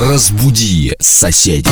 Разбуди соседей.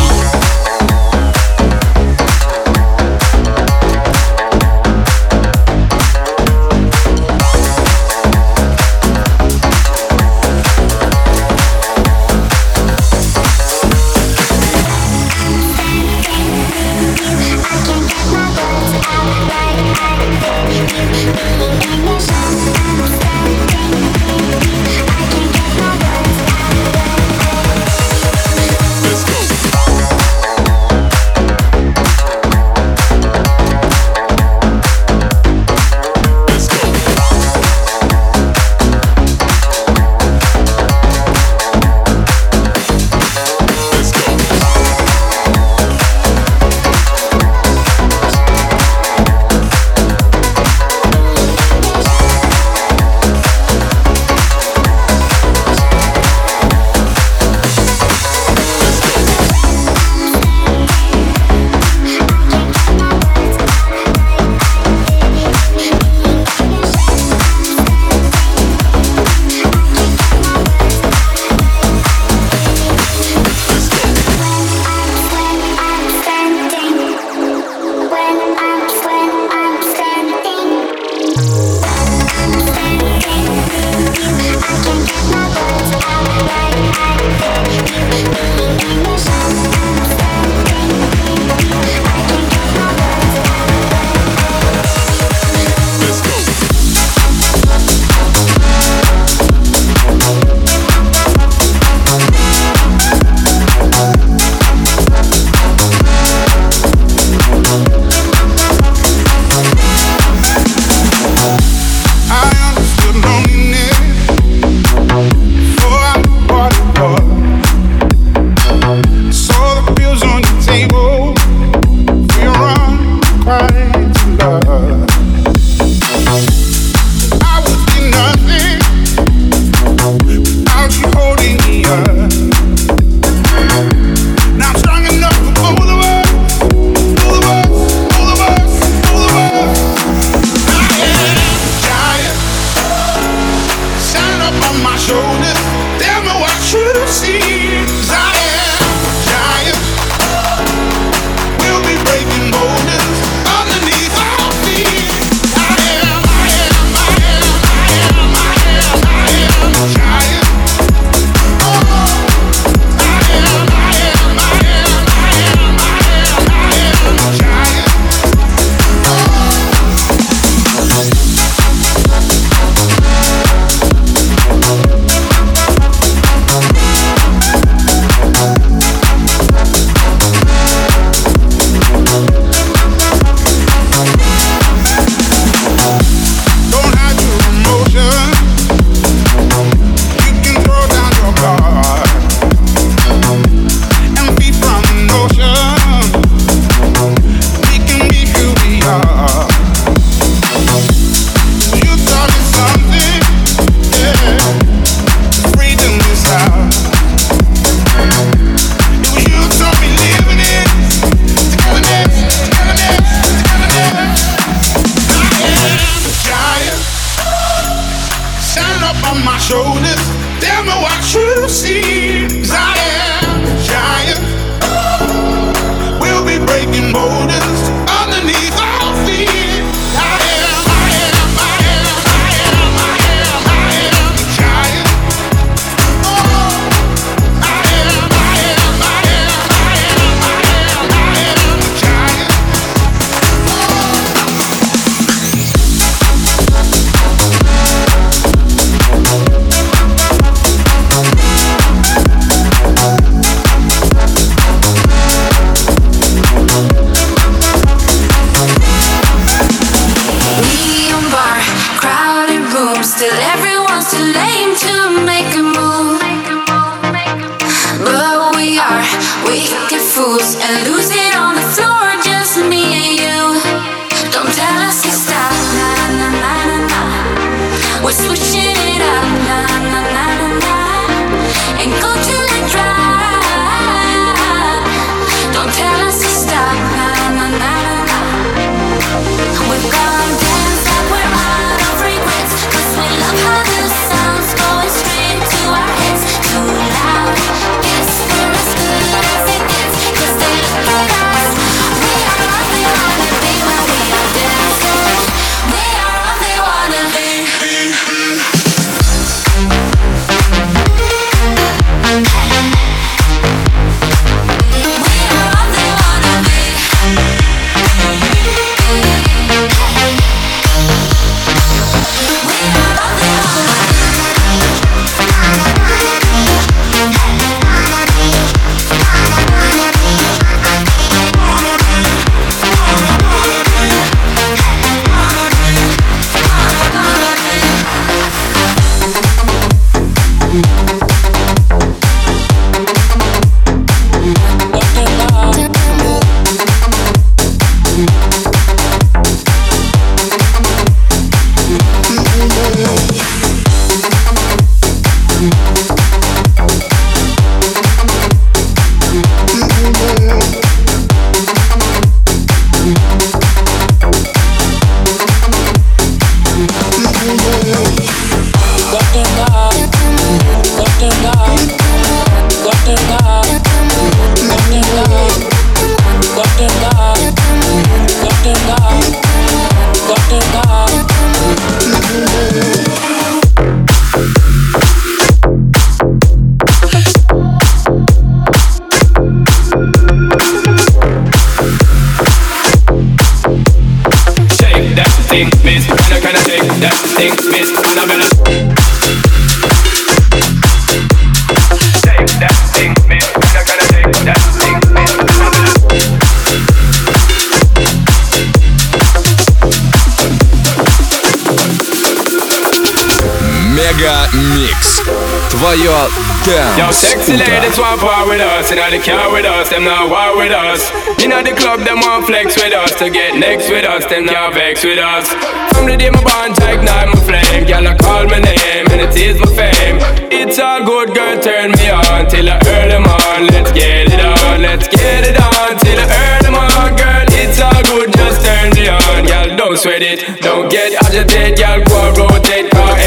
Твое Dance Yo, sexy ladies want part with us, inna the car with us, them not war with us. Inna the club, them want flex with us, to get next with us, them not vex with us. From the day my bond ignite my flame, girl I call my name and it is my fame. It's all good, girl, turn me on till I earn them on. Let's get it on, let's get it on till I earn them on, girl. It's all good, just turn me on, girl. Don't sweat it, don't get agitated, girl. Go rotate,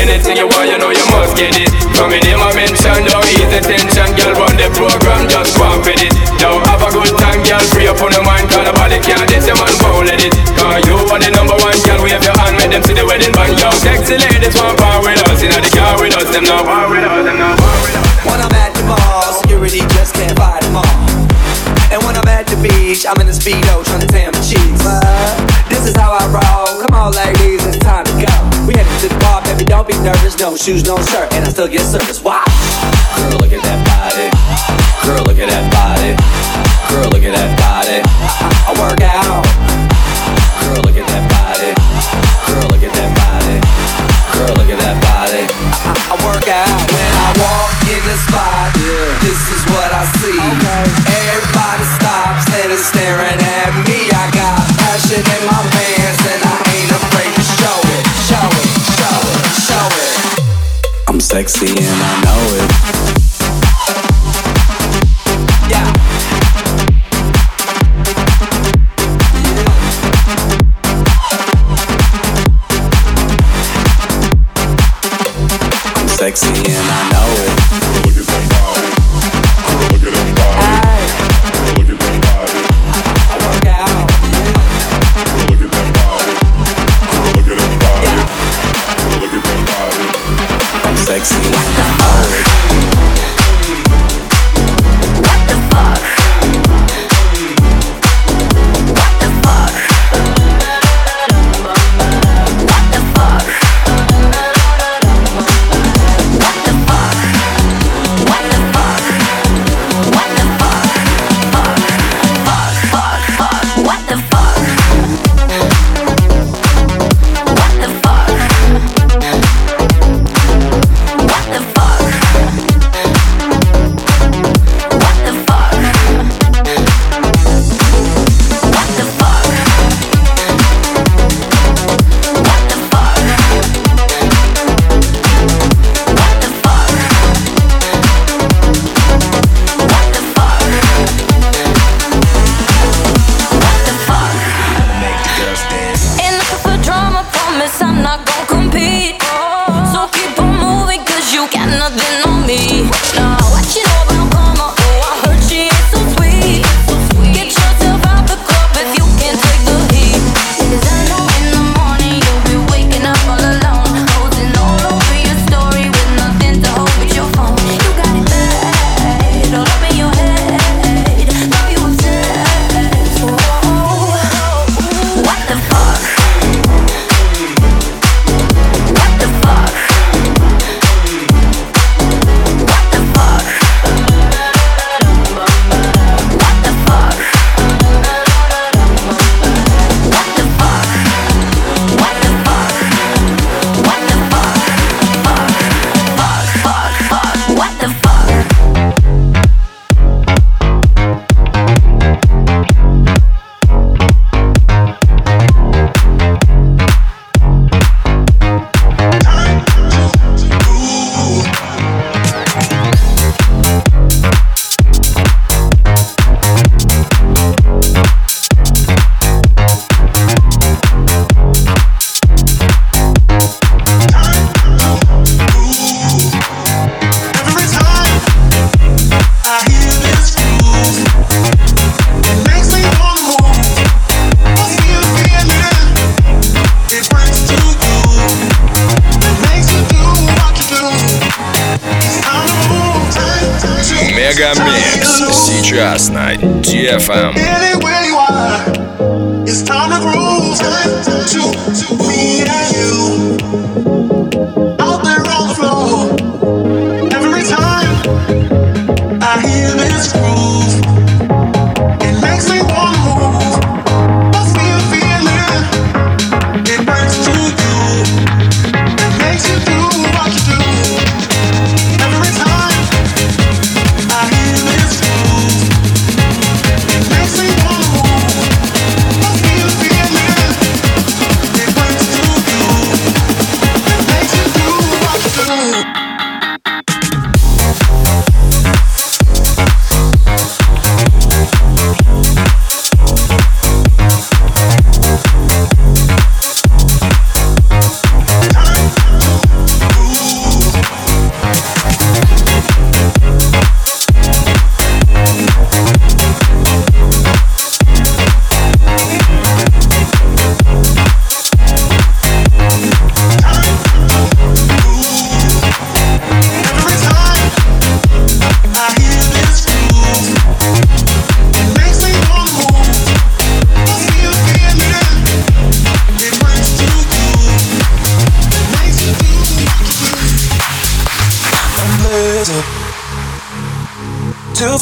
anything you want, you know you must get it. From the name I mention, don't ease tension, girl. Run the program, just go and it. Now have a good time, girl. Free up on your mind, cause nobody can this, your man won't let it. Cause you are the number one, girl. Wave your hand, make them see the wedding band, yo. Sexy ladies want power with us, inna the car with us, them not power with us, them not power with us. When I'm at the mall, security just can't fight them all. And when I'm at the beach, I'm in the speedo trying to tan my cheeks. Nervous. No shoes, no shirt, and I still get service. Wow. Girl, look at that body. Sexy DFM. It's time to groove to, to me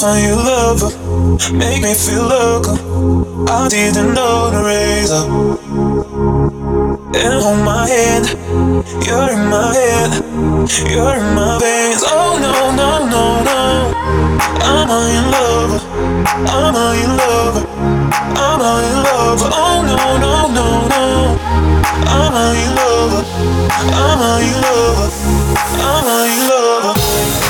find your lover, make me feel local. I didn't know the razor. And hold my hand, you're in my head, you're in my veins. Oh no, no, no, no. I'm a in love, I'm a in love, I'm a in love. Oh no, no, no, no. I'm a in love, I'm a in love, I'm a in love.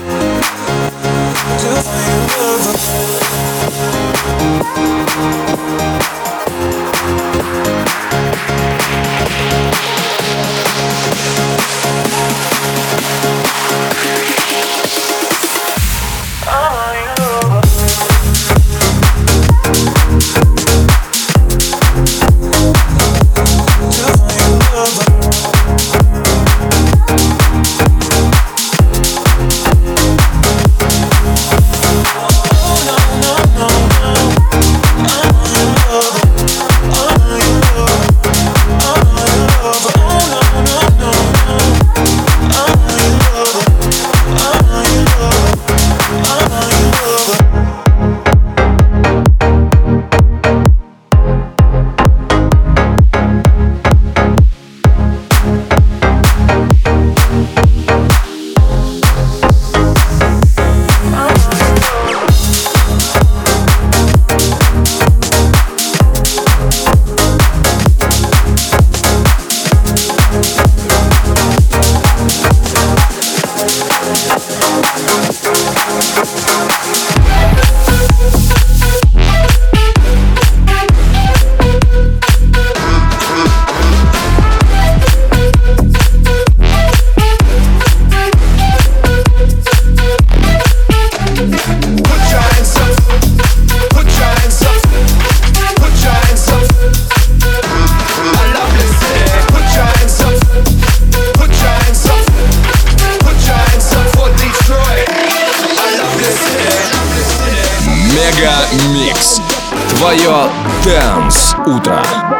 Dance. Утро.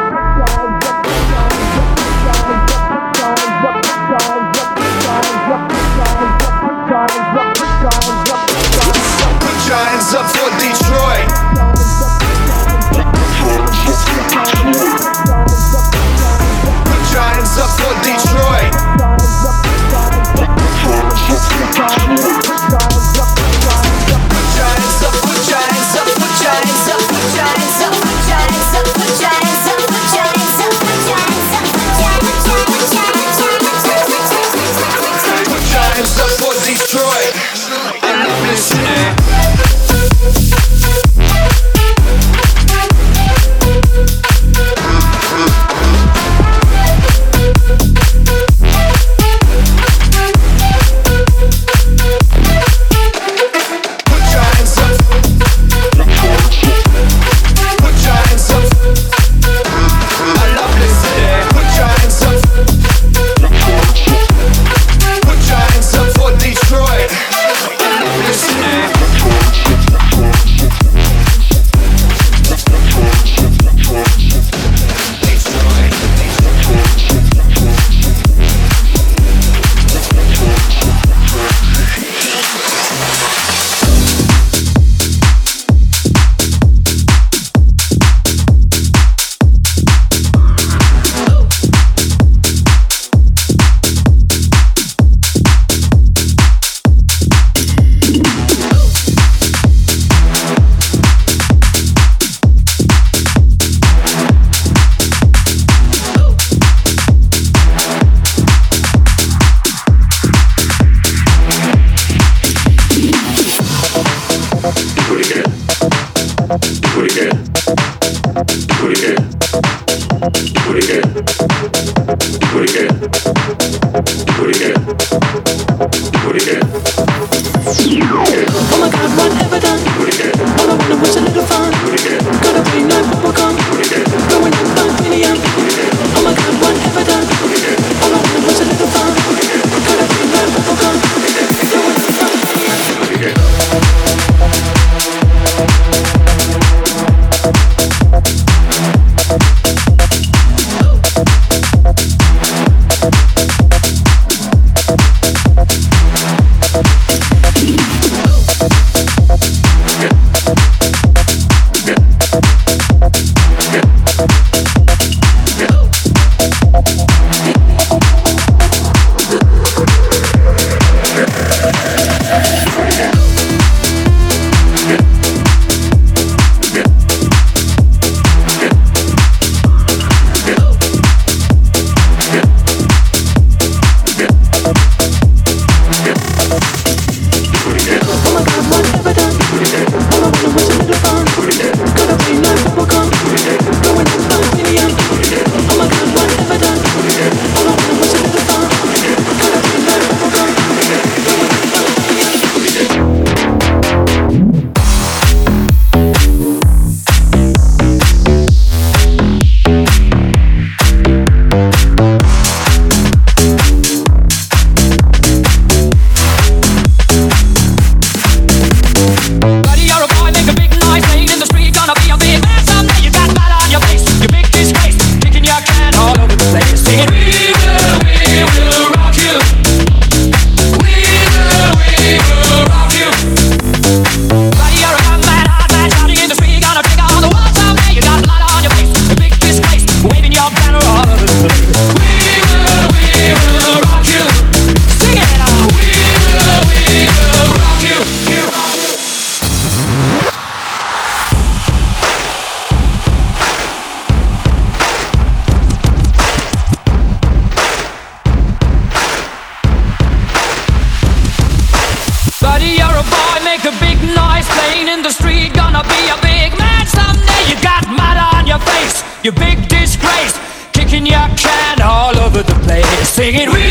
Sing it. We